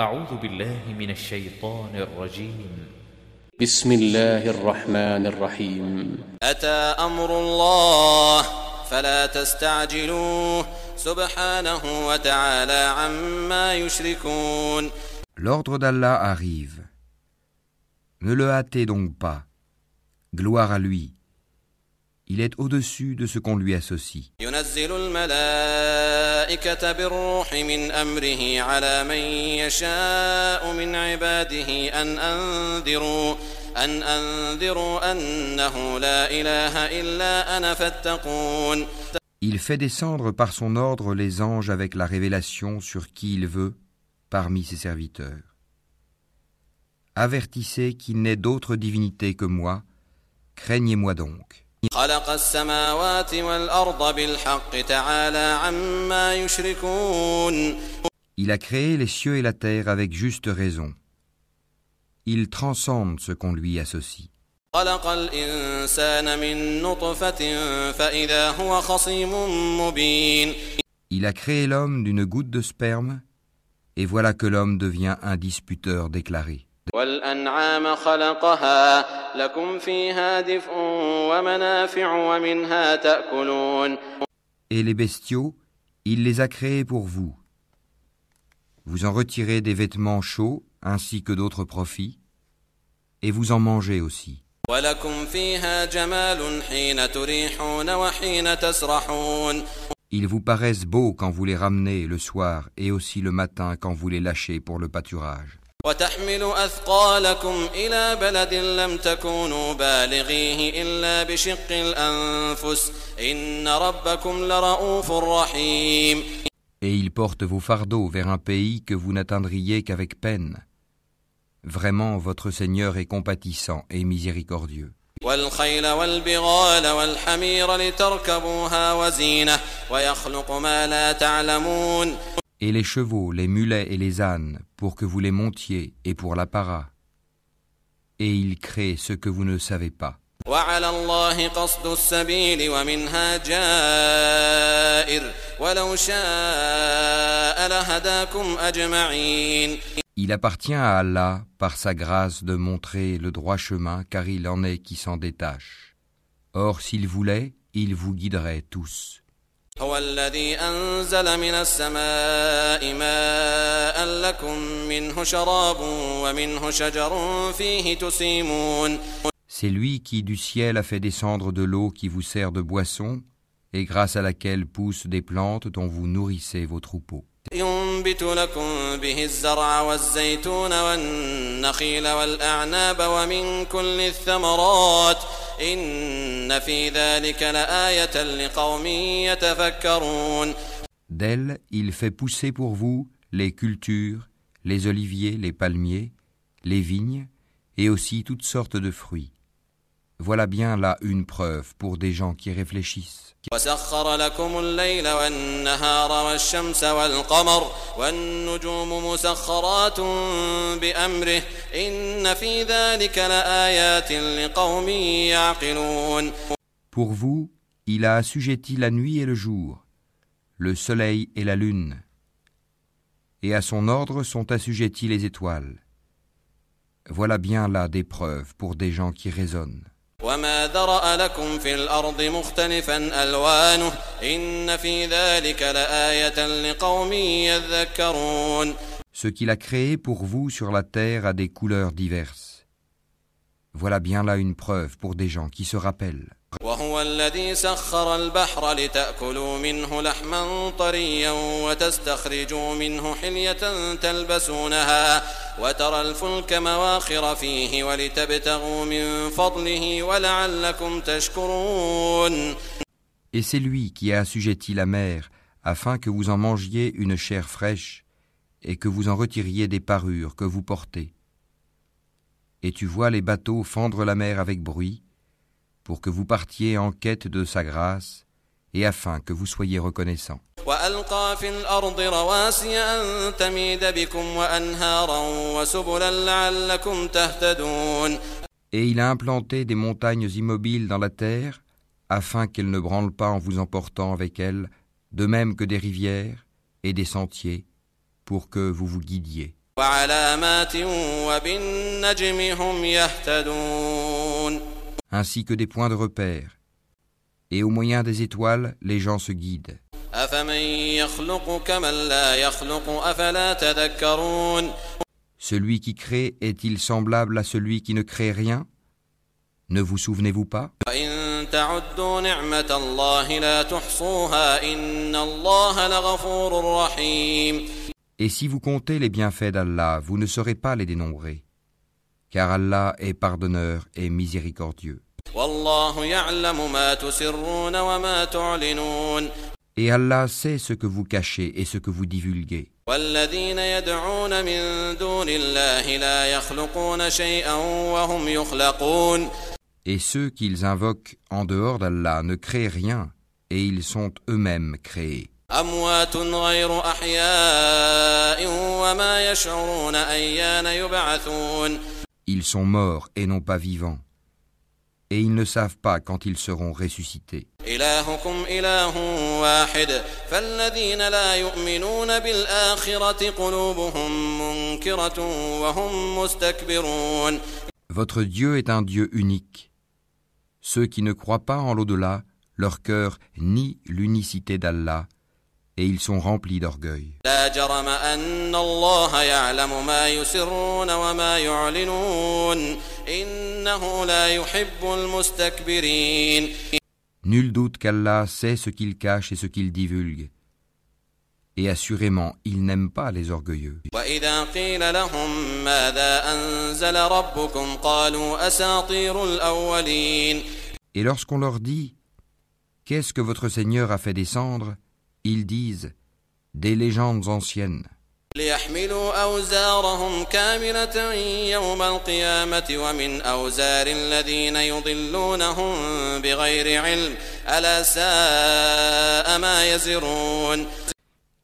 أعوذ بالله من الشيطان الرجيم بسم الله الرحمن الرحيم أتى أمر الله فلا تستعجلوه سبحانه وتعالى عما يشركون L'ordre d'Allah arrive. Ne le hâtez donc pas. Gloire à lui. il est au-dessus de ce qu'on lui associe. Il fait descendre par son ordre les anges avec la révélation sur qui il veut parmi ses serviteurs. Avertissez qu'il n'est d'autre divinité que moi, craignez-moi donc. خلق السماوات والأرض بالحق تعالى عما يشركون Il a créé les cieux et la terre avec juste raison. Il transcende ce qu'on lui associe. خلق الإنسان من نطفة فإذا هو خصيم مبين Il a créé l'homme d'une goutte de sperme, et voilà que l'homme devient un disputeur déclaré. والأنعام خلقها لكم فيها دفء ومنافع ومنها تأكلون Et les bestiaux, il les a créés pour vous. Vous en retirez des vêtements chauds ainsi que d'autres profits, et vous en mangez aussi. ولكم فيها جمال حين تريحون وحين تسرحون Ils vous paraissent beaux quand vous les ramenez le soir et aussi le matin quand vous les lâchez pour le pâturage. وتحمل أثقالكم إلى بلد لم تكونوا بالغيه إلا بشق الأنفس إن ربكم لرؤوف رحيم Et ils portent vos fardeaux vers un pays que vous n'atteindriez qu'avec peine. Vraiment, votre Seigneur est compatissant et miséricordieux. والخيل والبغال والحمير لتركبوها وزينة ويخلق ما لا تعلمون Et les chevaux, les mulets et les ânes, pour que vous les montiez, et pour l'apparat. Et il crée ce que vous ne savez pas. وعلى الله قصد السبيل ومنها جائر ولو شاء لهداكم أجمعين Il appartient à Allah, par sa grâce, de montrer le droit chemin, car il en est qui s'en détache. Or, s'il voulait, il vous guiderait tous. هو الذي أنزل من السماء ماء لكم منه شراب ومنه شجر فيه تسيمون C'est lui qui du ciel a fait descendre de l'eau qui vous sert de boisson, et grâce à laquelle poussent des plantes dont vous nourrissez vos troupeaux. ينبت لكم به الزرع والزيتون والنخيل والأعناب ومن كل الثمرات D'elle, il fait pousser pour vous les cultures, les oliviers, les palmiers, les vignes, et aussi toutes sortes de fruits. Voilà bien là une preuve pour des gens qui réfléchissent. Pour vous, il a assujetti la nuit et le jour, le soleil et la lune, et à son ordre sont assujettis les étoiles. Voilà bien là des preuves pour des gens qui raisonnent. وما ذرأ لكم في الأرض مختلفا ألوانه إن في ذلك لآية لقوم يذكرون Ce qu'il a créé pour vous sur la terre a des couleurs diverses. Voilà bien là une preuve pour des gens qui se rappellent. وهو الذي سخر البحر لتأكلوا منه لحما طريا وتستخرجوا منه حلية تلبسونها وترى الفلك مواخر فيه ولتبتغوا من فضله ولعلكم تشكرون Et c'est lui qui a assujetti la mer afin que vous en mangiez une chair fraîche et que vous en retiriez des parures que vous portez. Et tu vois les bateaux fendre la mer avec bruit pour que vous partiez en quête de sa grâce et afin que vous soyez reconnaissants. Et il a implanté des montagnes immobiles dans la terre, afin qu'elles ne branlent pas en vous emportant avec elles, de même que des rivières et des sentiers, pour que vous vous guidiez ainsi que des points de repère. Et au moyen des étoiles, les gens se guident. Celui qui crée est-il semblable à celui qui ne crée rien? Ne vous souvenez-vous pas? Et si vous comptez les bienfaits d'Allah, vous ne saurez pas les dénombrer car Allah est pardonneur et miséricordieux. Et Allah sait ce que vous cachez et ce que vous divulguez. Et ceux qu'ils invoquent en dehors d'Allah ne créent rien, et ils sont eux-mêmes créés. Ils sont morts et non pas vivants. Et ils ne savent pas quand ils seront ressuscités. Votre Dieu est un Dieu unique. Ceux qui ne croient pas en l'au-delà, leur cœur nie l'unicité d'Allah et ils sont remplis d'orgueil. Nul doute qu'Allah sait ce qu'il cache et ce qu'il divulgue. Et assurément, il n'aime pas les orgueilleux. Et lorsqu'on leur dit Qu'est-ce que votre Seigneur a fait descendre? ils disent Des légendes anciennes, ليحملوا أوزارهم كاملة يوم القيامة ومن أوزار الذين يضلونهم بغير علم ألا ساء ما يزرون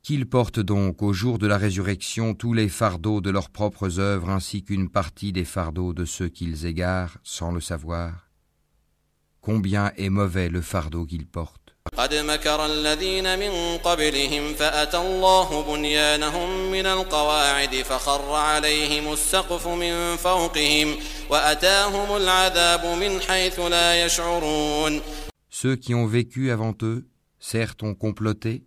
qu'ils portent donc au jour de la résurrection tous les fardeaux de leurs propres œuvres ainsi qu'une partie des fardeaux de ceux qu'ils égarent sans le savoir. Combien est mauvais le fardeau qu'ils portent. قد مكر الذين من قبلهم فأتى الله بنيانهم من القواعد فخر عليهم السقف من فوقهم وأتاهم العذاب من حيث لا يشعرون Ceux qui ont vécu avant eux, certes ont comploté,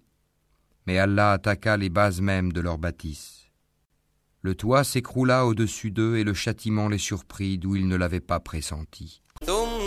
mais Allah attaqua les bases mêmes de leur bâtisse. Le toit s'écroula au-dessus d'eux et le châtiment les surprit d'où ils ne l'avaient pas pressenti.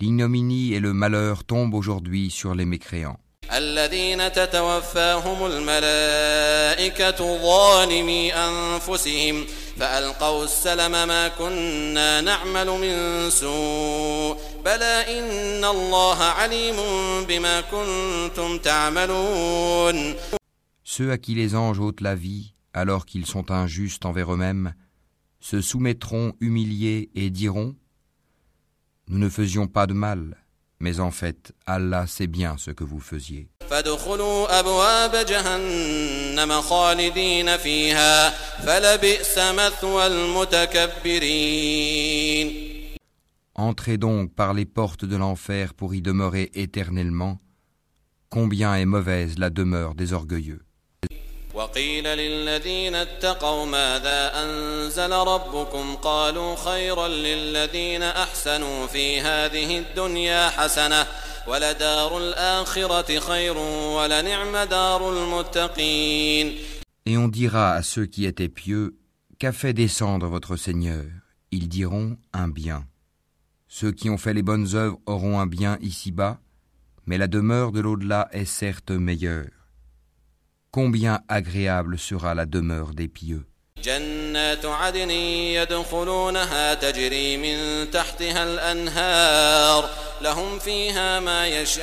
L'ignominie et le malheur tombent aujourd'hui sur les mécréants. الذين تتوفاهم الملائكة ظالمي أنفسهم فألقوا السلم ما كنا نعمل من سوء بلى إن الله عليم بما كنتم تعملون Ceux à qui les anges ôtent la vie, alors qu'ils sont injustes envers eux-mêmes, se soumettront humiliés et diront nous ne faisions pas de mal. Mais en fait, Allah sait bien ce que vous faisiez. Entrez donc par les portes de l'enfer pour y demeurer éternellement. Combien est mauvaise la demeure des orgueilleux. وقيل للذين اتقوا ماذا أنزل ربكم قالوا خيرا للذين أحسنوا في هذه الدنيا حسنة ولدار الآخرة خير ولنعم دار المتقين Et on dira à ceux qui étaient pieux, Qu'a fait descendre votre Seigneur Ils diront un bien. Ceux qui ont fait les bonnes œuvres auront un bien ici-bas, mais la demeure de l'au-delà est certes meilleure. Combien agréable sera la demeure des pieux. جنات عدن يدخلونها تجري من تحتها الأنهار لهم فيها ما يشاءون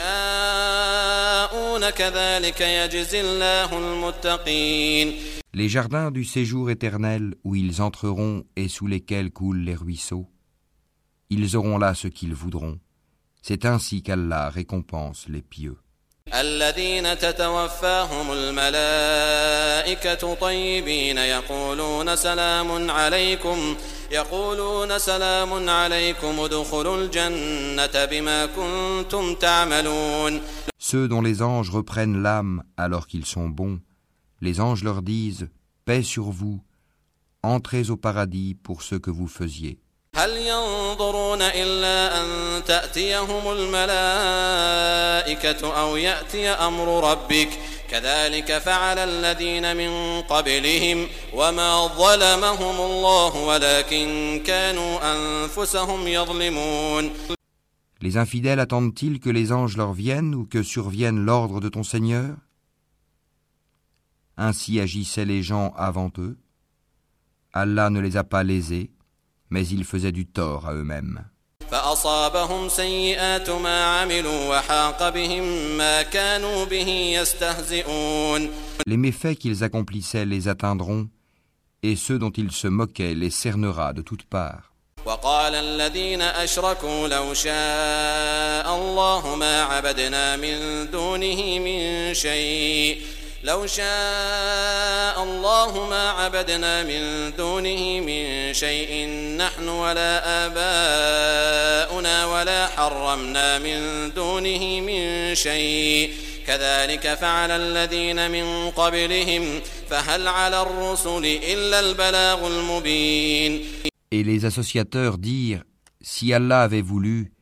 كذلك يجزي الله المتقين Les jardins du séjour éternel où ils entreront et sous lesquels coulent les ruisseaux, ils auront là ce qu'ils voudront. C'est ainsi qu'Allah récompense les pieux. الذين تتوفاهم الملائكة طيبين يقولون سلام عليكم يقولون سلام عليكم ادخلوا الجنة بما كنتم تعملون Ceux dont les anges reprennent l'âme alors qu'ils sont bons, les anges leur disent Paix sur vous, entrez au paradis pour ce que vous faisiez. هل ينظرون إلا أن تأتيهم الملائكة أو يأتي أمر ربك كذلك فعل الذين من قبلهم وما ظلمهم الله ولكن كانوا أنفسهم يظلمون Les infidèles attendent-ils que les anges leur viennent ou que survienne l'ordre de ton Seigneur Ainsi agissaient les gens avant eux. Allah ne les a pas lésés, mais ils faisaient du tort à eux-mêmes. فأصابهم سيئات ما عملوا وحاق بهم ما كانوا به يستهزئون Les méfaits qu'ils accomplissaient les atteindront, et ceux dont ils se moquaient les cernera de toutes parts. وقال الذين أشركوا لو شاء الله ما عبدنا من دونه من شيء لو شاء الله ما عبدنا من دونه من شيء نحن ولا آباؤنا ولا حرمنا من دونه من شيء كذلك فعل الذين من قبلهم فهل على الرسل إلا البلاغ المبين Et les associateurs dirent Si Allah avait voulu,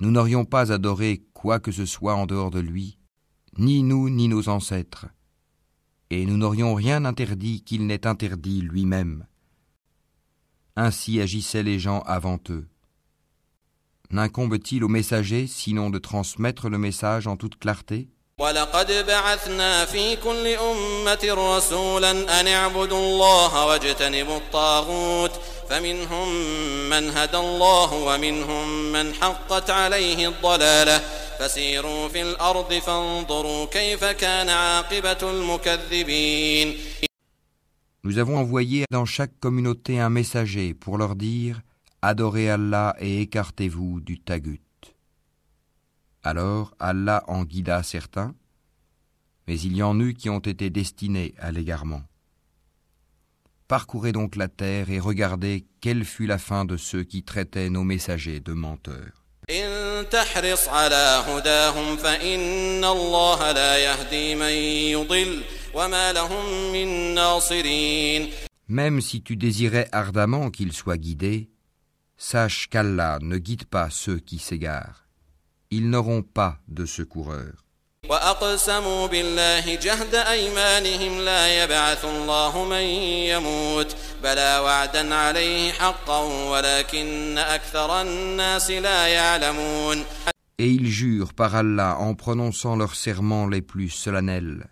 nous n'aurions pas adoré quoi que ce soit en dehors de lui, ni nous ni nos ancêtres, et nous n'aurions rien interdit qu'il n'ait interdit lui-même. Ainsi agissaient les gens avant eux. N'incombe-t-il au messager sinon de transmettre le message en toute clarté ولقد بعثنا في كل أمة رسولا أن اعبدوا الله واجتنبوا الطاغوت فمنهم من هدى الله ومنهم من حقت عليه الضلالة Nous avons envoyé dans chaque communauté un messager pour leur dire Adorez Allah et écartez-vous du tagut. Alors Allah en guida certains, mais il y en eut qui ont été destinés à l'égarement. Parcourez donc la terre et regardez quelle fut la fin de ceux qui traitaient nos messagers de menteurs. إن تحرص على هداهم فإن الله لا يهدي من يضل وما لهم من ناصرين Même si tu désirais ardemment qu'ils soient guidés, sache qu'Allah ne guide pas ceux qui s'égarent. Ils n'auront pas de secoureurs. وأقسموا بالله جهد أيمانهم لا يبعث الله من يموت بلى وعدا عليه حقا ولكن أكثر الناس لا يعلمون Et ils jurent par Allah en prononçant leurs serments les plus solennels.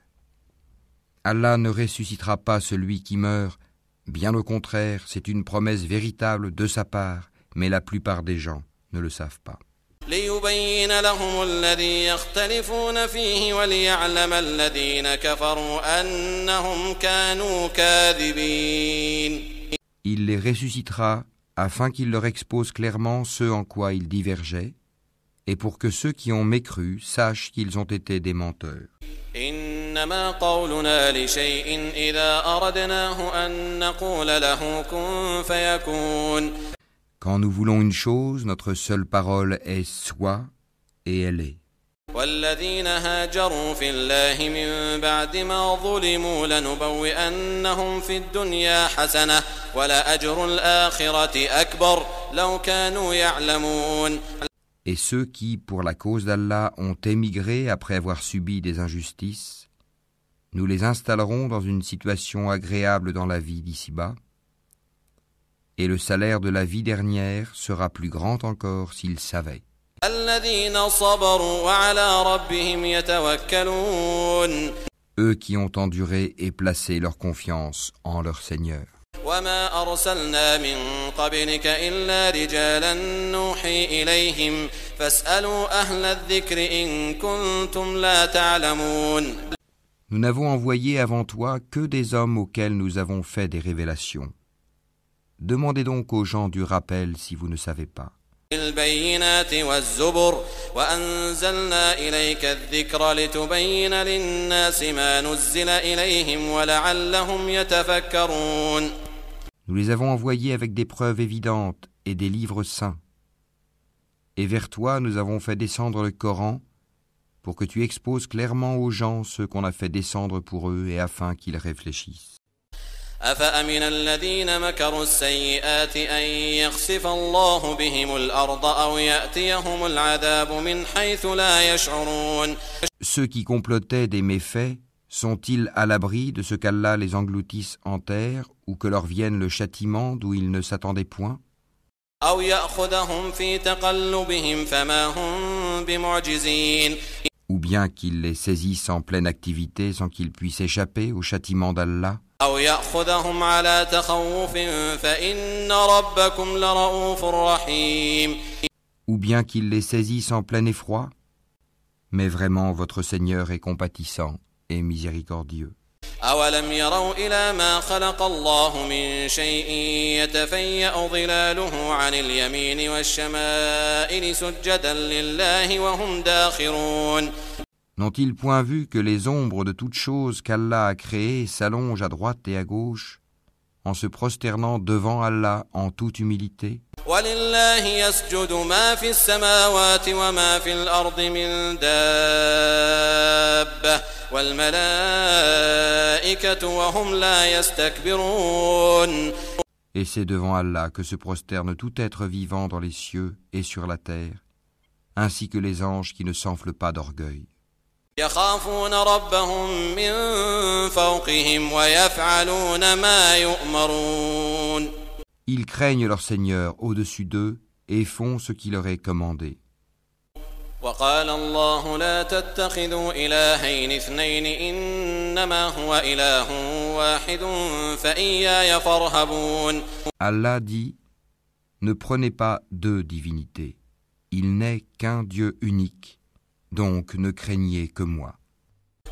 Allah ne ressuscitera pas celui qui meurt, bien au contraire, c'est une promesse véritable de sa part, mais la plupart des gens ne le savent pas. ليبين لهم الذي يختلفون فيه وليعلم الذين كفروا أنهم كانوا كاذبين Il les ressuscitera afin qu'il leur expose clairement ce en quoi ils divergeaient, et pour que ceux qui ont mécru sachent qu'ils ont été des menteurs. إنما قولنا لشيء إذا أردناه أن نقول له كن فيكون Quand nous voulons une chose, notre seule parole est soit, et elle est. والذين هاجروا في الله من بعد ما ظلموا لنبوئنهم في الدنيا حسنة ولأجر الآخرة أكبر لو كانوا يعلمون Et ceux qui, pour la cause d'Allah, ont émigré après avoir subi des injustices, nous les installerons dans une situation agréable dans la vie d'ici-bas, et le salaire de la vie dernière sera plus grand encore s'ils savaient. Eux qui ont enduré et placé leur confiance en leur Seigneur. Nous n'avons envoyé avant toi que des hommes auxquels nous avons fait des révélations. Demandez donc aux gens du rappel si vous ne savez pas. Nous les avons envoyés avec des preuves évidentes et des livres saints. Et vers toi nous avons fait descendre le Coran pour que tu exposes clairement aux gens ce qu'on a fait descendre pour eux et afin qu'ils réfléchissent. أفأمن الذين مكروا السيئات أن يخسف الله بهم الأرض أو يأتيهم العذاب من حيث لا يشعرون Ceux qui complotaient des méfaits sont-ils à l'abri de ce qu'Allah les engloutisse en terre ou que leur vienne le châtiment d'où ils ne s'attendaient point أو يأخذهم في تقلبهم فما هم بمعجزين Ou bien qu'il les saisisse en pleine activité sans qu'ils puissent échapper au châtiment d'Allah أو يأخذهم على تخوف فإن ربكم لرؤوف رحيم Ou bien qu'il les saisisse en plein effroi Mais vraiment votre Seigneur est compatissant et miséricordieux. أولم يروا إلى ما خلق الله من شيء يتفيأ ظلاله عن اليمين والشمائل سجدا لله وهم داخرون N'ont-ils point vu que les ombres de toutes choses qu'Allah a créées s'allongent à droite et à gauche en se prosternant devant Allah en toute humilité? Et c'est devant Allah que se prosterne tout être vivant dans les cieux et sur la terre, ainsi que les anges qui ne s'enflent pas d'orgueil. Ils craignent leur Seigneur au-dessus d'eux et font ce qui leur est commandé. Allah dit Ne prenez pas deux divinités, il n'est qu'un Dieu unique Donc ne craignez que moi.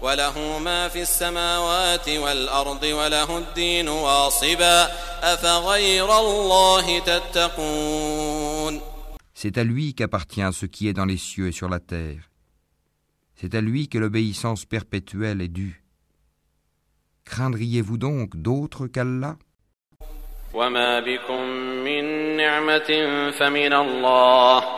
وله ما في السماوات والأرض وله الدين واصبا أفغير الله تتقون C'est à lui qu'appartient ce qui est dans les cieux et sur la terre. C'est à lui que l'obéissance perpétuelle est due. Craindriez-vous donc d'autres qu'Allah وما بكم من نعمة فمن الله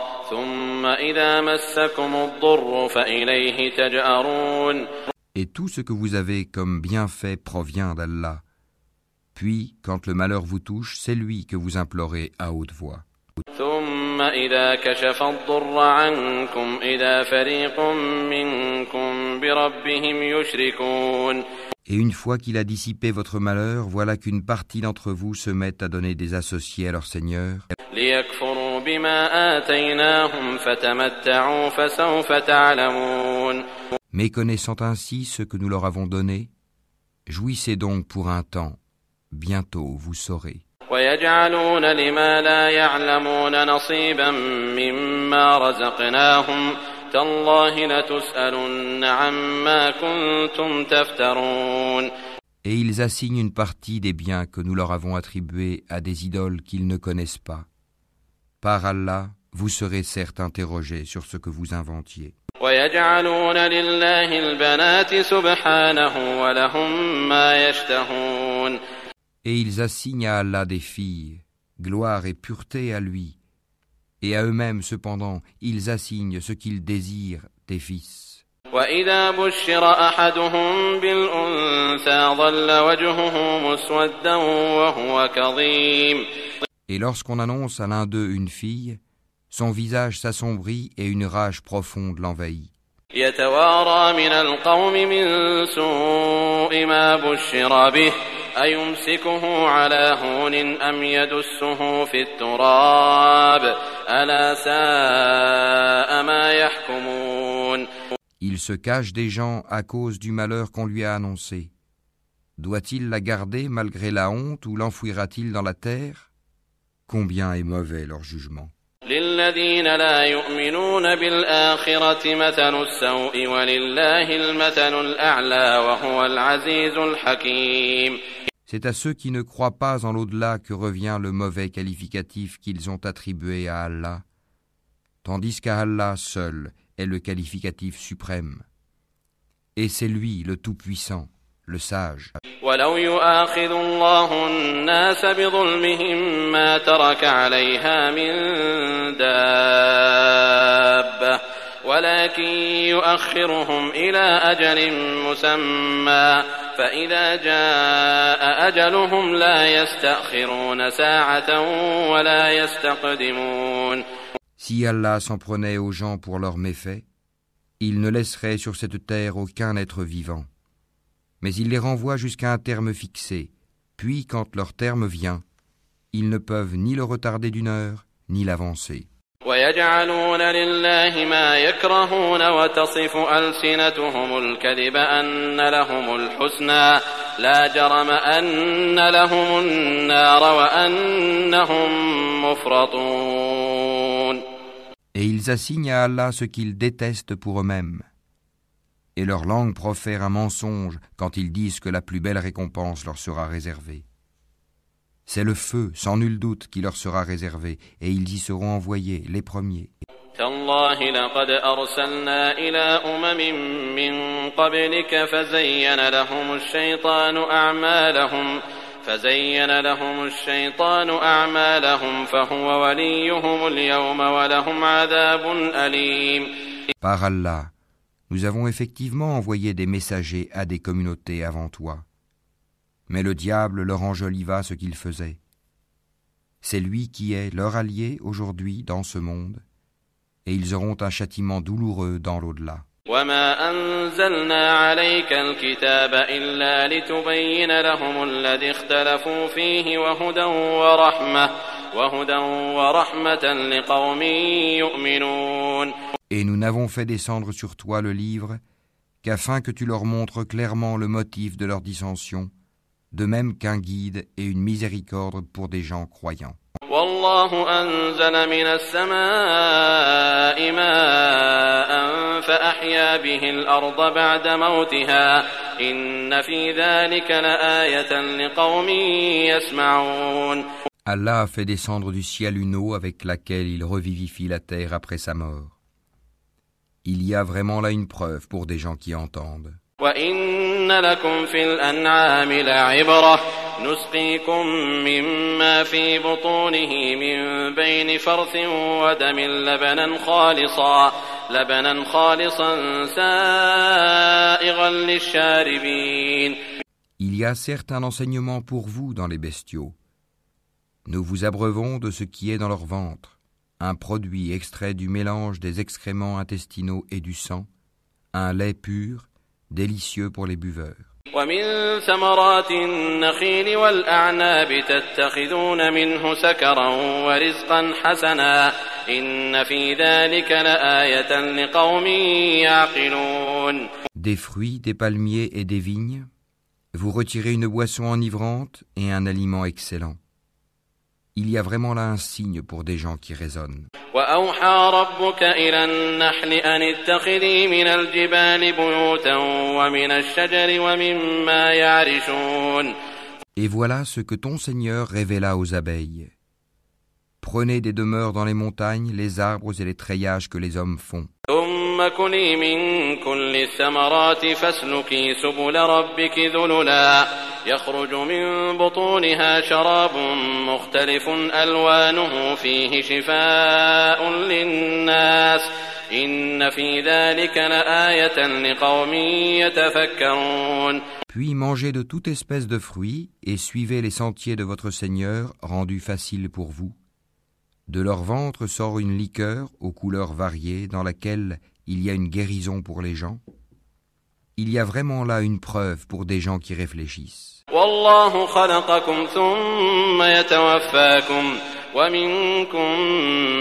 Et tout ce que vous avez comme bienfait provient d'Allah. Puis, quand le malheur vous touche, c'est lui que vous implorez à haute voix. Et une fois qu'il a dissipé votre malheur, voilà qu'une partie d'entre vous se met à donner des associés à leur Seigneur. Méconnaissant ainsi ce que nous leur avons donné, jouissez donc pour un temps, bientôt vous saurez. Et ils assignent une partie des biens que nous leur avons attribués à des idoles qu'ils ne connaissent pas. Par Allah, vous serez certes interrogés sur ce que vous inventiez. Et ils assignent à Allah des filles, gloire et pureté à lui, Et à eux-mêmes cependant, ils assignent ce qu'ils désirent des fils. وإذا بشر أحدهم بالأنثى ظل وجهه مسودا وهو كظيم Et lorsqu'on annonce à l'un d'eux une fille, son visage s'assombrit et une rage profonde l'envahit. يتوارى من القوم من سوء ما بشر به أيمسكه على هون أم يدسه في التراب ألا ساء ما يحكمون Il se cache des gens à cause du malheur qu'on lui a annoncé. Doit-il la garder malgré la honte ou l'enfouira-t-il dans la terre Combien est mauvais leur jugement. للذين لا يؤمنون بالآخرة مثل السوء ولله المثل الأعلى وهو العزيز الحكيم C'est à ceux qui ne croient pas en l'au-delà que revient le mauvais qualificatif qu'ils ont attribué à Allah, tandis qu'à Allah seul est le qualificatif suprême. Et c'est lui le Tout-Puissant, le Sage. ولو يؤاخذ الله الناس بظلمهم ما ترك عليها من دابة ولكن يؤخرهم إلى أجل مسمى فإذا جاء أجلهم لا يستأخرون ساعة ولا يستقدمون Si Allah s'en prenait aux gens pour leurs méfaits, il ne laisserait sur cette terre aucun être vivant. Mais il les renvoie jusqu'à un terme fixé, puis quand leur terme vient, ils ne peuvent ni le retarder d'une heure, ni l'avancer. ويجعلون لله ما يكرهون وتصف ألسنتهم الكذب أن لهم الحسنى لا جرم أن لهم النار وأنهم مفرطون Et ils assignent à Allah ce qu'ils détestent pour eux-mêmes. Et leur langue profère un mensonge quand ils disent que la plus belle récompense leur sera réservée. C'est le feu, sans nul doute, qui leur sera réservé, et ils y seront envoyés, les premiers. تالله لقد أرسلنا إلى أمم من قبلك فزين لهم الشيطان أعمالهم فزين لهم الشيطان أعمالهم فهو وليهم اليوم ولهم عذاب أليم Par Allah, nous avons effectivement envoyé des messagers à des communautés avant toi. mais le diable leur enjoliva ce qu'ils faisaient. C'est lui qui est leur allié aujourd'hui dans ce monde, et ils auront un châtiment douloureux dans l'au-delà. Et nous n'avons fait descendre sur toi le livre qu'afin que tu leur montres clairement le motif de leur dissension de même qu'un guide et une miséricorde pour des gens croyants. والله أنزل من السماء ماء فأحيا به الأرض بعد موتها إن في ذلك لآية لقوم يسمعون Allah a fait descendre du ciel une eau avec laquelle il revivifie la terre après sa mort. Il y a vraiment là une preuve pour des gens qui entendent. وإن لكم في الأنعام لعبرة نسقيكم مما في بطونه من بين فرث ودم لبنا خالصا لبنا خالصا سائغا للشاربين Il y a certes un enseignement pour vous dans les bestiaux. Nous vous abreuvons de ce qui est dans leur ventre, un produit extrait du mélange des excréments intestinaux et du sang, un lait pur, délicieux pour les buveurs. Des fruits, des palmiers et des vignes, vous retirez une boisson enivrante et un aliment excellent. Il y a vraiment là un signe pour des gens qui raisonnent. Et voilà ce que ton Seigneur révéla aux abeilles. Prenez des demeures dans les montagnes, les arbres et les treillages que les hommes font. ثم كلي من كل الثمرات فاسلكي سبل ربك ذللا يخرج من بطونها شراب مختلف ألوانه فيه شفاء للناس إن في ذلك لآية لقوم يتفكرون Puis mangez de toute espèce de fruits et suivez les sentiers de votre Seigneur rendus faciles pour vous. De leur ventre sort une liqueur aux couleurs variées dans laquelle il y a une guérison pour les gens. Il y a vraiment là une preuve pour des gens qui réfléchissent. والله خلقكم ثم يتوفاكم ومنكم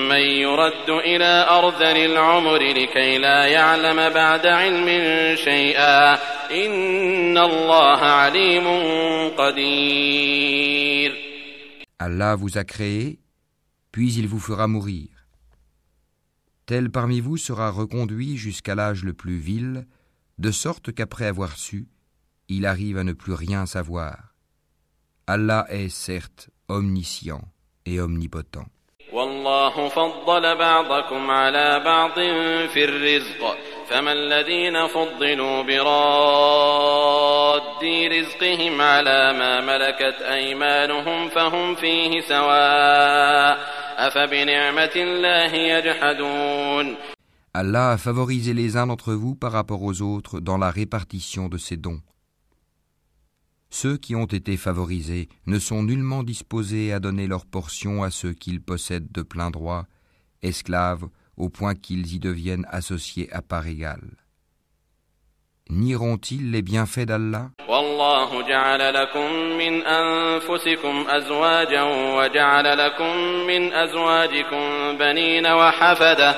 من يرد إلى أرذل العمر لكي لا يعلم بعد علم شيئا إن الله عليم قدير Allah vous a créé, puis il vous fera mourir. Tel parmi vous sera reconduit jusqu'à l'âge le plus vil, de sorte qu'après avoir su, il arrive à ne plus rien savoir. Allah est certes omniscient et omnipotent. والله فضل بعضكم على بعض في الرزق فما الذين فضلوا براد رزقهم على ما ملكت أيمانهم فهم فيه سواء أفبنعمة الله يجحدون Allah a favorisé les uns d'entre vous par rapport aux autres dans la répartition de ses dons. Ceux qui ont été favorisés ne sont nullement disposés à donner leur portion à ceux qu'ils possèdent de plein droit, esclaves, au point qu'ils y deviennent associés à part égale. Nieront-ils les bienfaits d'Allah والله جعل لكم من أنفسكم أزواجا وجعل لكم من أزواجكم بنين وحفدة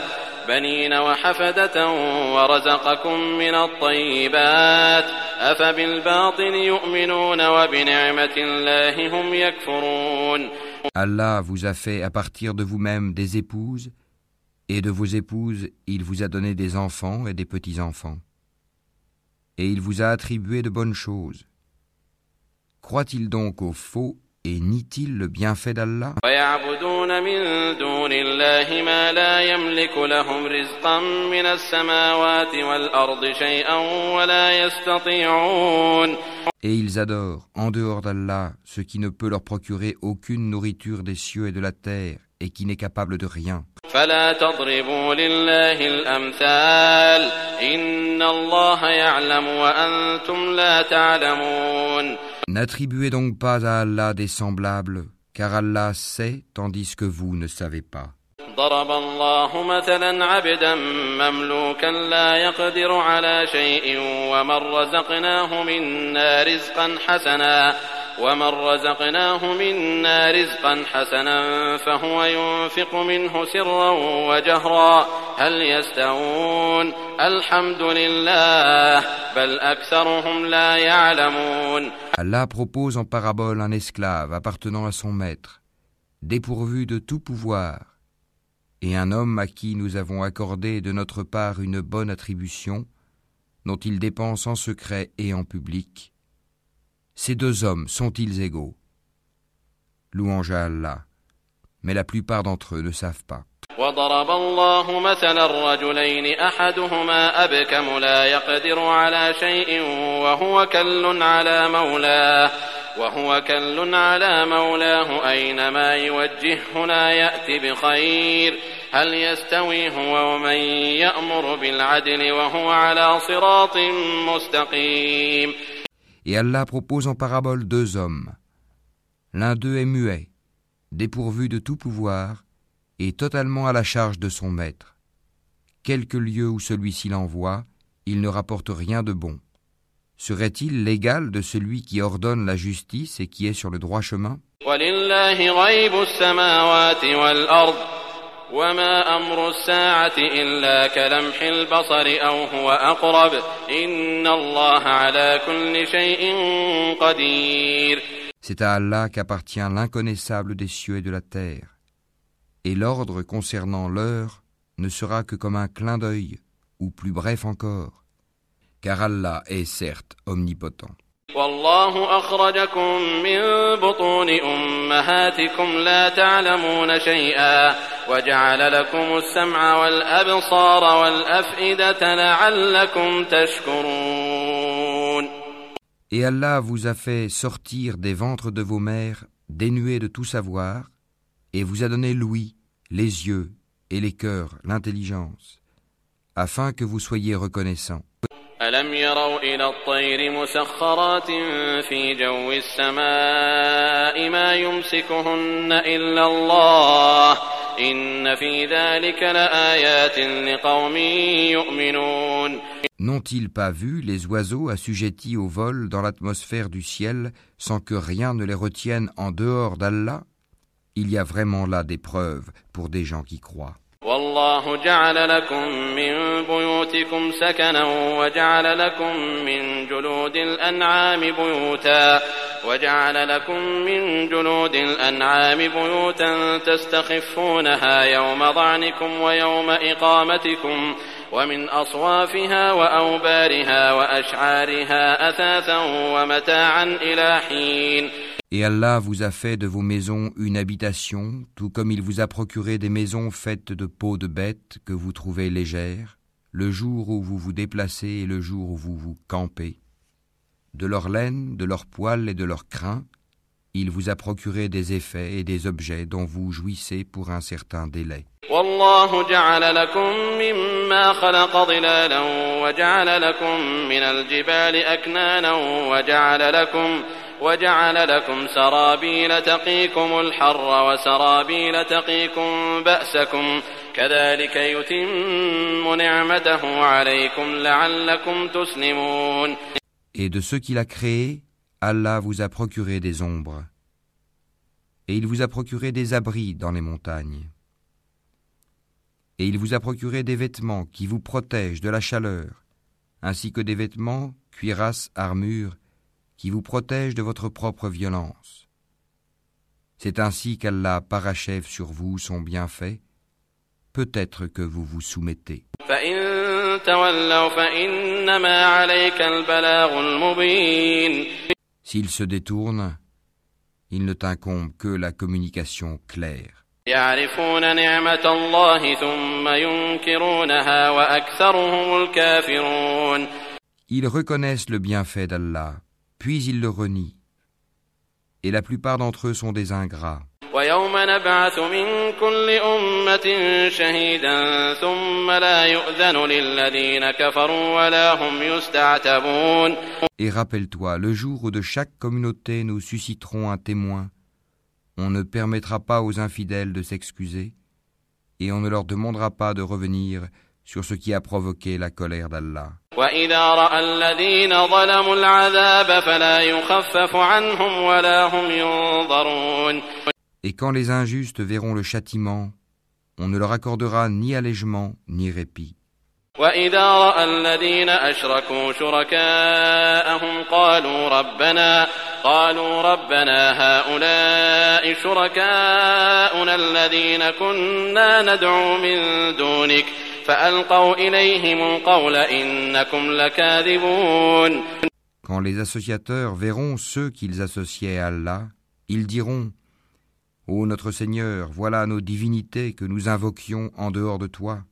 بنين وحفدة ورزقكم من الطيبات أفبالباطل يؤمنون وبنعمة الله هم يكفرون Allah vous a fait à partir de vous-même des épouses, et de vos épouses, il vous a donné des enfants et des petits-enfants. Et il vous a attribué de bonnes choses. Croit-il donc au faux et nie-t-il le bienfait d'Allah? Et ils adorent, en dehors d'Allah, ce qui ne peut leur procurer aucune nourriture des cieux et de la terre, et qui n'est capable de rien. فلا تضربوا لله الأمثال إن الله يعلم وأنتم لا تعلمون N'attribuez donc pas à Allah des semblables, car Allah sait tandis que vous ne savez pas. ضرب الله مثلا عبدا مملوكا لا يقدر على شيء ومن رزقناه منا رزقا حسنا ومن رزقناه منا رزقا حسنا فهو ينفق منه سرا وجهرا هل يستوون الحمد لله بل أكثرهم لا يعلمون Allah propose en parabole un esclave appartenant à son maître, dépourvu de tout pouvoir, et un homme à qui nous avons accordé de notre part une bonne attribution, dont il dépense en secret et en public. Ces deux hommes sont-ils égaux? Louange à Allah, mais la plupart d'entre eux ne savent pas. وضرب الله مثلا رجلين أحدهما أبكم لا يقدر على شيء وهو كل على مولاه وهو كل على مولاه أينما يوجهه لا يأت بخير. هل يستوي هو ومن يأمر بالعدل وهو على صراط مستقيم؟ Et Allah propose en parabole deux hommes. L'un d'eux est muet, dépourvu de tout pouvoir, et totalement à la charge de son maître. Quelque lieu où celui-ci l'envoie, il ne rapporte rien de bon. Serait-il l'égal de celui qui ordonne la justice et qui est sur le droit chemin? وما أمر الساعة إلا كلمح البصر أو هو أقرب إن الله على كل شيء قدير C'est à Allah qu'appartient l'inconnaissable des cieux et de la terre. Et l'ordre concernant l'heure ne sera que comme un clin d'œil, ou plus bref encore, car Allah est certes omnipotent. والله أخرجكم من بطون أمهاتكم لا تعلمون شيئا وجعل لكم السمع والأبصار والأفئدة لعلكم تشكرون Et Allah vous a fait sortir des ventres de vos mères dénués de tout savoir, et vous a donné l'ouïe, les yeux et les cœurs, l'intelligence, afin que vous soyez reconnaissants. ألم يروا إلى الطير مسخرات في جو السماء ما يمسكهن إلا الله إن في ذلك لآيات لقوم يؤمنون N'ont-ils pas vu les oiseaux assujettis au vol dans l'atmosphère du ciel sans que rien ne les retienne en dehors d'Allah Il y a vraiment là des preuves pour des gens qui croient. والله جعل لكم من بيوتكم سكنا وجعل لكم من جلود الأنعام بيوتا وجعل لكم من جلود الأنعام بيوتا تستخفونها يوم ظعنكم ويوم إقامتكم ومن أصوافها وأوبارها وأشعارها أثاثا ومتاعا إلى حين Et Allah vous a fait de vos maisons une habitation, tout comme il vous a procuré des maisons faites de peaux de bêtes que vous trouvez légères, le jour où vous vous déplacez et le jour où vous vous campez. De leur laine, de leurs poils et de leurs crins, il vous a procuré des effets et des objets dont vous jouissez pour un certain délai. والله جعل لكم مما خلق ظلالا وجعل لكم من الجبال أكنانا وجعل لكم وجعل لكم سرابيل تقيكم الحر وسرابيل تقيكم بأسكم كذلك يتم نعمته عليكم لعلكم تسلمون Et de ce qu'il a créé, Allah vous a procuré des ombres. Et il vous a procuré des abris dans les montagnes. Et il vous a procuré des vêtements qui vous protègent de la chaleur, ainsi que des vêtements, cuirasses, armures, qui vous protègent de votre propre violence. C'est ainsi qu'Allah parachève sur vous son bienfait. Peut-être que vous vous soumettez. S'il se détournent, il ne t'incombe que la communication claire. Ils reconnaissent le bienfait d'Allah, puis ils le renient. Et la plupart d'entre eux sont des ingrats. ويوم نبعث من كل أمة شهيدا ثم لا يؤذن للذين كفروا ولا هم يستعتبون Et rappelle-toi, le jour où de chaque communauté nous susciterons un témoin, on ne permettra pas aux infidèles de s'excuser, et on ne leur demandera pas de revenir sur ce qui a provoqué la colère d'Allah. وإذا رأى الذين ظلموا العذاب فلا يخفف عنهم ولا هم ينظرون Et quand les injustes verront le châtiment, on ne leur accordera ni allègement ni répit. وإذا رأى الذين أشركوا شركاءهم قالوا ربنا قالوا ربنا هؤلاء شركاؤنا الذين كنا ندعو من دونك فألقوا إليهم القول إنكم لكاذبون Quand les associateurs verront ceux qu'ils associaient à Allah, ils diront Ô notre Seigneur, voilà nos divinités que nous invoquions en dehors de toi.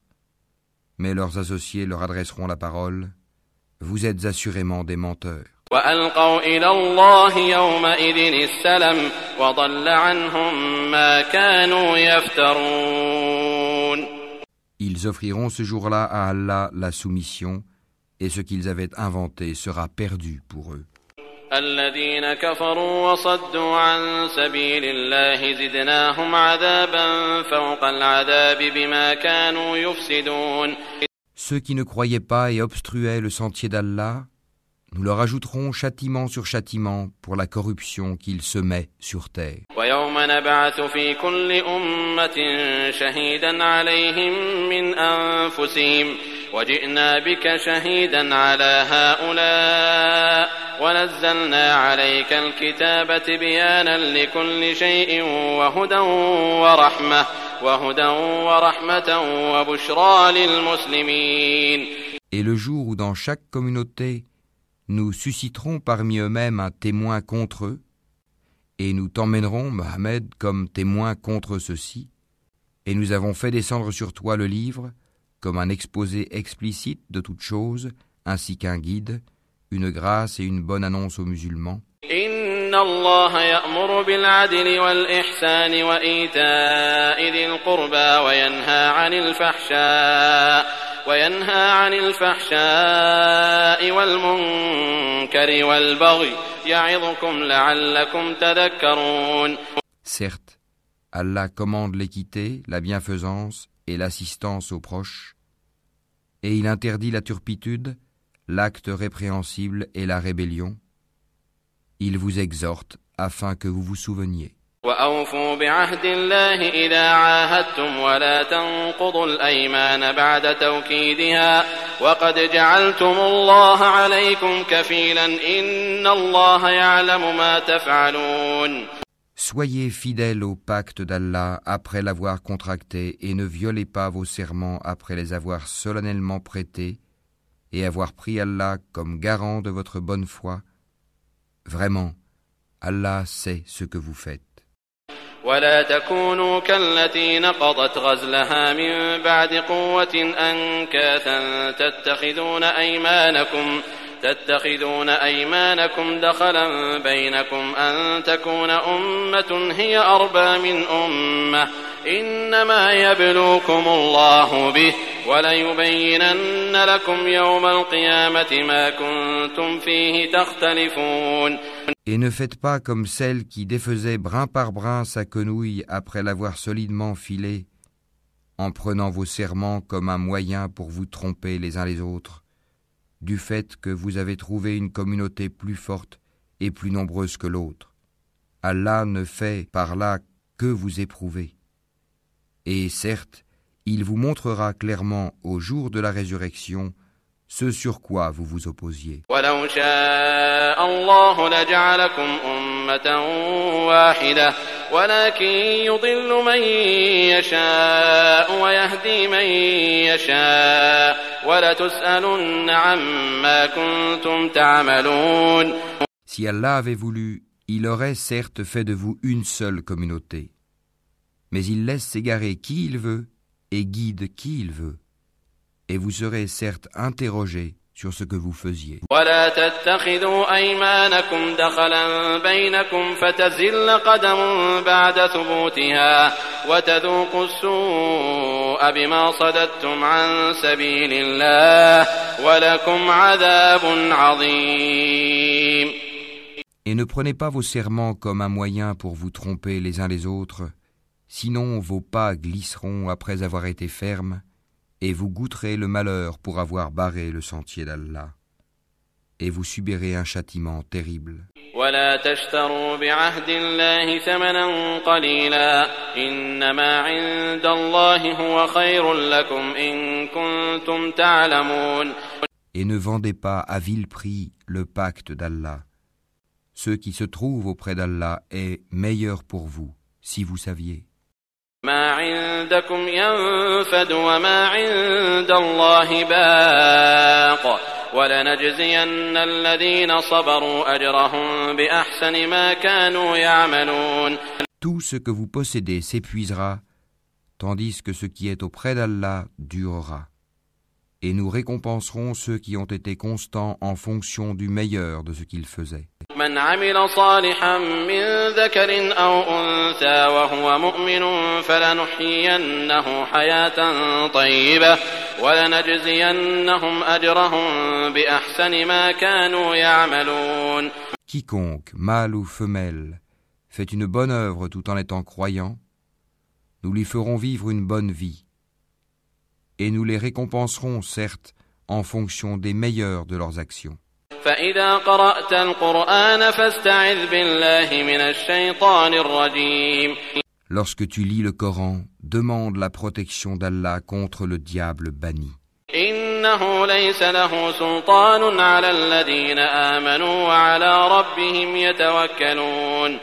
Mais leurs associés leur adresseront la parole. Vous êtes assurément des menteurs. Ils offriront ce jour-là à Allah la soumission, et ce qu'ils avaient inventé sera perdu pour eux. الذين كفروا وصدوا عن سبيل الله زدناهم عذابا فوق العذاب بما كانوا يفسدون Ceux qui ne croyaient pas et obstruaient le sentier d'Allah, nous leur ajouterons châtiment sur châtiment pour la corruption qu'ils semaient sur terre. ويوم نبعث في كل أمة شهيدا عليهم من أنفسهم وجئنا بك شهيدا على هؤلاء ونزلنا عليك الكتاب تبيانا لكل شيء وهدى ورحمة وهدى ورحمة وبشرى للمسلمين Et le jour où dans chaque communauté nous susciterons parmi eux-mêmes un témoin contre eux, et nous t'emmènerons, Mohammed, comme témoin contre ceux-ci, et nous avons fait descendre sur toi le livre, comme un exposé explicite de toutes choses, ainsi qu'un guide, une grâce et une bonne annonce aux musulmans. إن الله يأمر بالعدل والإحسان وإيتاء ذي القربى وينهى عن الفحشاء وينهى عن الفحشاء والمنكر والبغي يعظكم لعلكم تذكرون Certes, Allah commande l'équité, la bienfaisance et l'assistance aux proches, et il interdit la turpitude, l'acte répréhensible et la rébellion. Il vous exhorte afin que vous vous souveniez. وأوفوا بعهد الله إذا عاهدتم ولا تنقضوا الأيمان بعد توكيدها وقد جعلتم الله عليكم كفيلا إن الله يعلم ما تفعلون Soyez fidèles au pacte d'Allah après l'avoir contracté et ne violez pas vos serments après les avoir solennellement prêtés et avoir pris Allah comme garant de votre bonne foi. Vraiment, Allah sait ce que vous faites. ولا تكونوا كالتي نقضت غزلها من بعد قوة أنكاثا تتخذون أيمانكم تتخذون أيمانكم دخلا بينكم أن تكون أمة هي أربى من أمة إنما يبلوكم الله به وليبينن لكم يوم القيامة ما كنتم فيه تختلفون Et ne faites pas comme celle qui défaisait brin par brin sa quenouille après l'avoir solidement filée, en prenant vos serments comme un moyen pour vous tromper les uns les autres, du fait que vous avez trouvé une communauté plus forte et plus nombreuse que l'autre. Allah ne fait par là que vous éprouver. Et certes, il vous montrera clairement au jour de la résurrection ce sur quoi vous vous opposiez. Si Allah avait voulu, il aurait certes fait de vous une seule communauté. Mais il laisse s'égarer qui il veut et guide qui il veut et vous serez certes interrogés sur ce que vous faisiez. Et ne prenez pas vos serments comme un moyen pour vous tromper les uns les autres, sinon vos pas glisseront après avoir été fermes, et vous goûterez le malheur pour avoir barré le sentier d'Allah, et vous subirez un châtiment terrible. Et ne vendez pas à vil prix le pacte d'Allah. Ce qui se trouve auprès d'Allah est meilleur pour vous, si vous saviez. ما عندكم ينفد وما عند الله باق ولنجزين الذين صبروا أجرهم بأحسن ما كانوا يعملون Tout ce que vous possédez s'épuisera, tandis que ce qui est auprès d'Allah durera. Et nous récompenserons ceux qui ont été constants en fonction du meilleur de ce qu'ils faisaient. من عمل صالحا من ذكر أو أنثى وهو مؤمن فلنحيينه حياة طيبة ولنجزينهم أجرهم بأحسن ما كانوا يعملون Quiconque, mâle ou femelle, fait une bonne œuvre tout en étant croyant, nous lui ferons vivre une bonne vie. Et nous les récompenserons, certes, en fonction des meilleurs de leurs actions. فإذا قرأت القرآن فاستعذ بالله من الشيطان الرجيم Lorsque tu lis le Coran, demande la protection d'Allah contre le diable banni. إنه ليس له سلطان على الذين آمنوا وعلى ربهم يتوكلون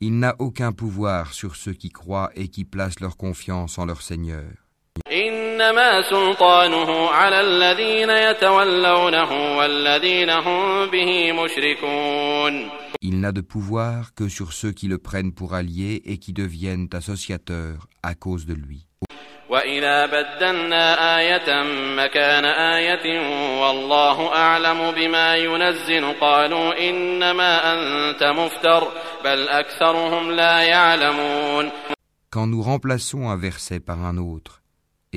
Il n'a aucun pouvoir sur ceux qui croient et qui placent leur confiance en leur Seigneur. إنما سلطانه على الذين يتولونه والذين هم به مشركون Il n'a de pouvoir que sur ceux qui le prennent pour allié et qui deviennent associateurs à cause de lui. وإذا بدلنا آية مكان آية والله أعلم بما ينزل قالوا إنما أنت مفتر بل أكثرهم لا يعلمون Quand nous remplaçons un verset par un autre,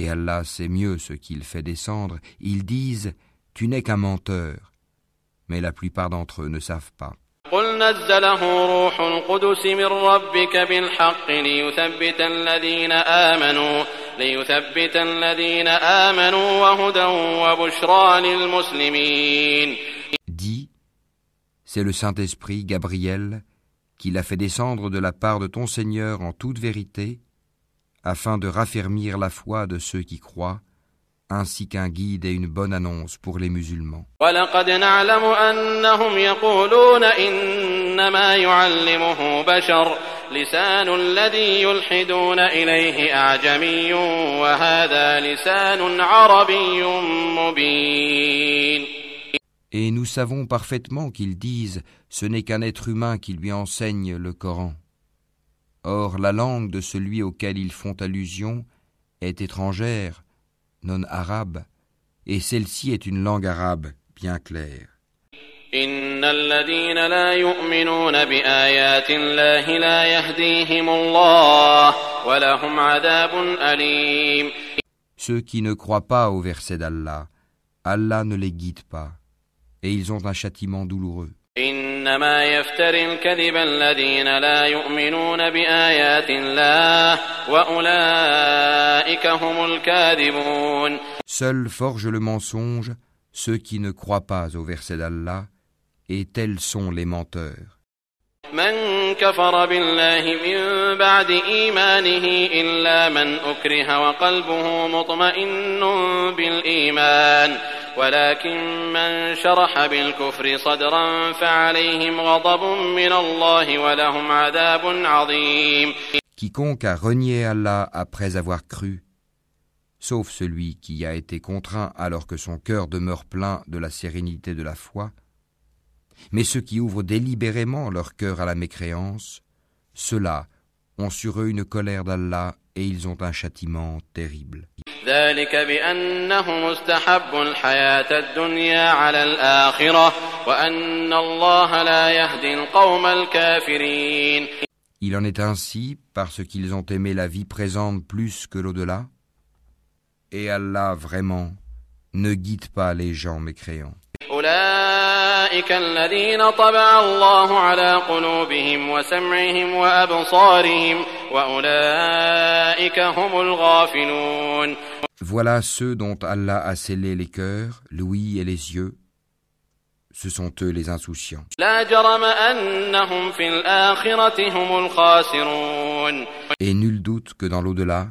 et Allah sait mieux ce qu'il fait descendre, ils disent Tu n'es qu'un menteur. Mais la plupart d'entre eux ne savent pas. Dis, c'est le Saint-Esprit, Gabriel, qui l'a fait descendre de la part de ton Seigneur en toute vérité afin de raffermir la foi de ceux qui croient, ainsi qu'un guide et une bonne annonce pour les musulmans. Et nous savons parfaitement qu'ils disent, ce n'est qu'un être humain qui lui enseigne le Coran. Or la langue de celui auquel ils font allusion est étrangère, non arabe, et celle-ci est une langue arabe bien claire. Ceux qui ne croient pas au verset d'Allah, Allah ne les guide pas, et ils ont un châtiment douloureux. إنما يفتري الكذب الذين لا يؤمنون بآيات الله وأولئك هم الكاذبون Seuls forgent le mensonge ceux qui ne croient pas au verset d'Allah, et tels sont les menteurs. من كفر بالله من بعد إيمانه إلا من أكره وقلبه مطمئن بالإيمان ولكن من شرح بالكفر صدرا فعليهم غضب من الله ولهم عذاب عظيم Quiconque a renié Allah après avoir cru, sauf celui qui a été contraint alors que son cœur demeure plein de la sérénité de la foi, Mais ceux qui ouvrent délibérément leur cœur à la mécréance, ceux-là ont sur eux une colère d'Allah et ils ont un châtiment terrible. Il en est ainsi parce qu'ils ont aimé la vie présente plus que l'au-delà, et Allah vraiment ne guide pas les gens mécréants. أولئك الذين طبع الله على قلوبهم وسمعهم وأبصارهم وأولئك هم الغافلون Voilà ceux dont Allah a scellé les cœurs, l'ouïe et les yeux. Ce sont eux les insouciants. لا جرم أنهم في الآخرة هم الخاسرون Et nul doute que dans l'au-delà,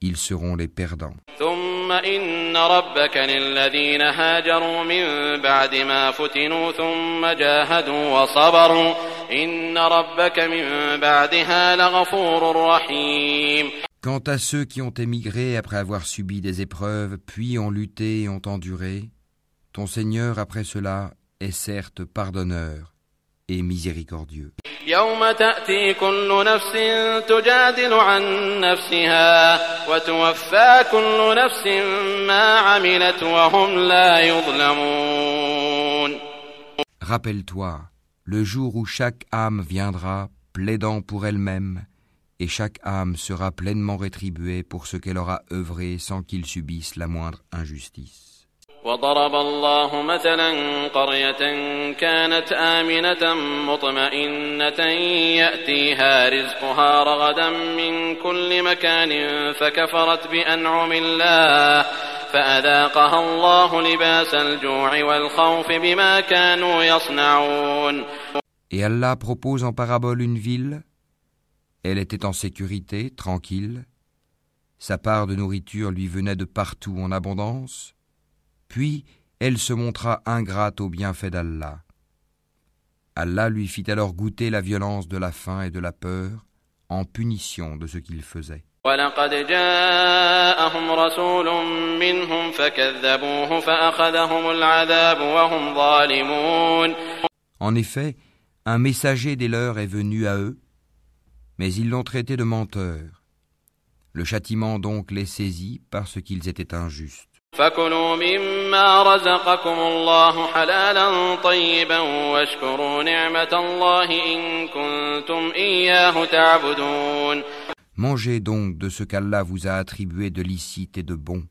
ils seront les perdants. ثم إن ربك للذين هاجروا من بعد ما فتنوا ثم جاهدوا وصبروا إن ربك من بعدها لغفور رحيم Quant à ceux qui ont émigré après avoir subi des épreuves, puis ont lutté et ont enduré, ton Seigneur après cela est certes pardonneur et miséricordieux. يوم تأتي كل نفس تجادل عن نفسها وتوفى كل نفس ما عملت وهم لا يظلمون Rappelle-toi, le jour où chaque âme viendra plaidant pour elle-même, et chaque âme sera pleinement rétribuée pour ce qu'elle aura œuvré sans qu'il subisse la moindre injustice. وضرب الله مثلا قرية كانت آمنة مطمئنة يأتيها رزقها رغدا من كل مكان فكفرت بأنعم الله فأذاقها الله لباس الجوع والخوف بما كانوا يصنعون Et Allah propose en parabole une ville. Elle était en sécurité, tranquille. Sa part de nourriture lui venait de partout en abondance. Puis elle se montra ingrate au bienfait d'Allah. Allah lui fit alors goûter la violence de la faim et de la peur en punition de ce qu'il faisait. En effet, un messager des leurs est venu à eux, mais ils l'ont traité de menteur. Le châtiment donc les saisit parce qu'ils étaient injustes. فكلوا مما رزقكم الله حلالا طيبا واشكروا نعمة الله إن كنتم إياه تعبدون Mangez donc de ce qu'Allah vous a attribué de licite et de bon,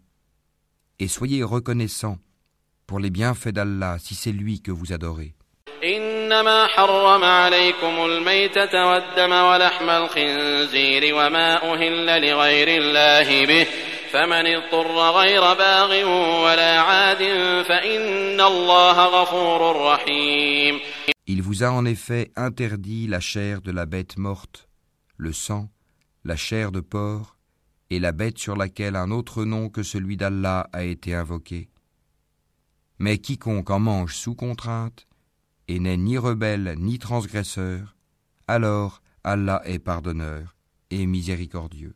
et soyez reconnaissants pour les bienfaits d'Allah si c'est lui que vous adorez. إنما حرم عليكم الميتة والدم ولحم الخنزير وما أهل لغير الله به فمن اضطر غير باغ ولا عاد فإن الله غفور رحيم Il vous a en effet interdit la chair de la bête morte, le sang, la chair de porc, et la bête sur laquelle un autre nom que celui d'Allah a été invoqué. Mais quiconque en mange sous contrainte, et n'est ni rebelle ni transgresseur, alors Allah est pardonneur et miséricordieux.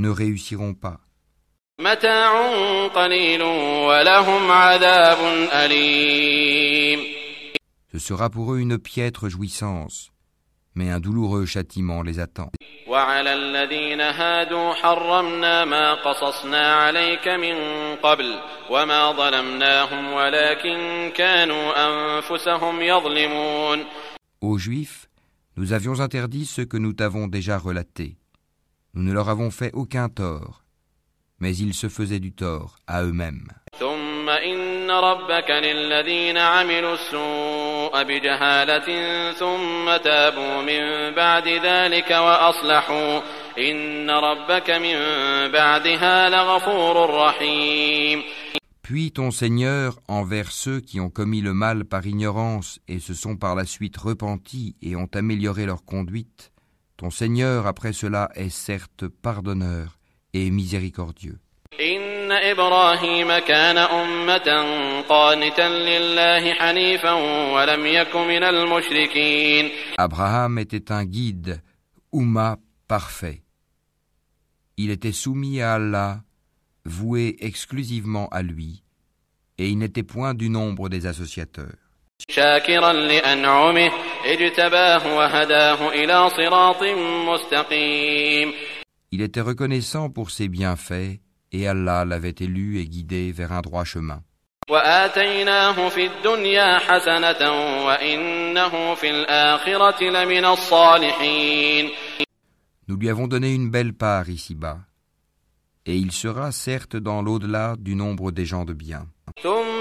ne réussiront pas. Ce sera pour eux une piètre jouissance, mais un douloureux châtiment les attend. Aux Juifs, nous avions interdit ce que nous t'avons déjà relaté nous ne leur avons fait aucun tort, mais ils se faisaient du tort à eux-mêmes. Puis ton Seigneur, envers ceux qui ont commis le mal par ignorance et se sont par la suite repentis et ont amélioré leur conduite, ton Seigneur après cela est certes pardonneur et miséricordieux. Abraham était un guide, Ouma parfait. Il était soumis à Allah, voué exclusivement à lui, et il n'était point du nombre des associateurs. شاكرا لأنعمه اجتباه وهداه إلى صراط مستقيم Il était reconnaissant pour ses bienfaits, et Allah l'avait élu et guidé vers un droit chemin. وآتيناه في الدنيا حسنة وإنه في الآخرة لمن الصالحين Nous lui avons donné une belle part ici-bas, et il sera certes dans l'au-delà du nombre des gens de bien. ثم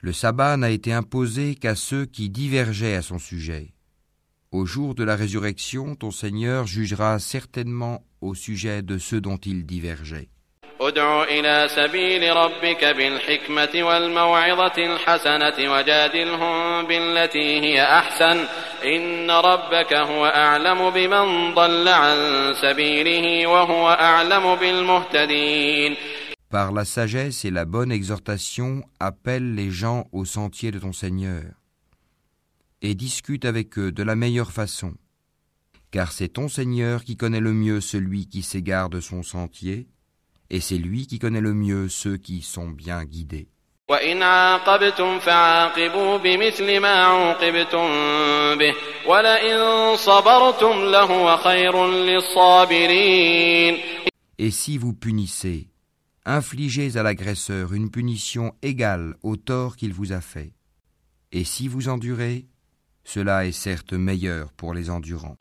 Le sabbat n'a été imposé qu'à ceux qui divergeaient à son sujet. Au jour de la résurrection, ton Seigneur jugera certainement au sujet de ceux dont ils divergeaient. ادع إلى سبيل ربك بالحكمة والموعظة الحسنة وجادلهم بالتي هي أحسن إن ربك هو أعلم بمن ضل عن سبيله وهو أعلم بالمهتدين Par la sagesse et la bonne exhortation, appelle les gens au sentier de ton Seigneur et discute avec eux de la meilleure façon. Car c'est ton Seigneur qui connaît le mieux celui qui s'égare de son sentier, et c'est lui qui connaît le mieux ceux qui sont bien guidés. وإن عاقبتم فعاقبوا بمثل ما عوقبتم به ولئن صبرتم لهو خير للصابرين Et si vous punissez, infligez à l'agresseur une punition égale au tort qu'il vous a fait. Et si vous endurez, cela est certes meilleur pour les endurants.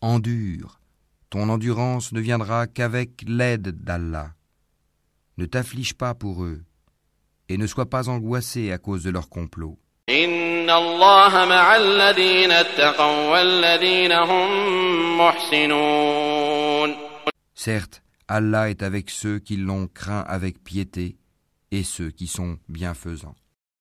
Endure, ton endurance ne viendra qu'avec l'aide d'Allah. Ne t'afflige pas pour eux, et ne sois pas angoissé à cause de leur complot. إن الله مع الذين اتقوا والذين هم محسنون Certes, Allah est avec ceux qui l'ont craint avec piété et ceux qui sont bienfaisants.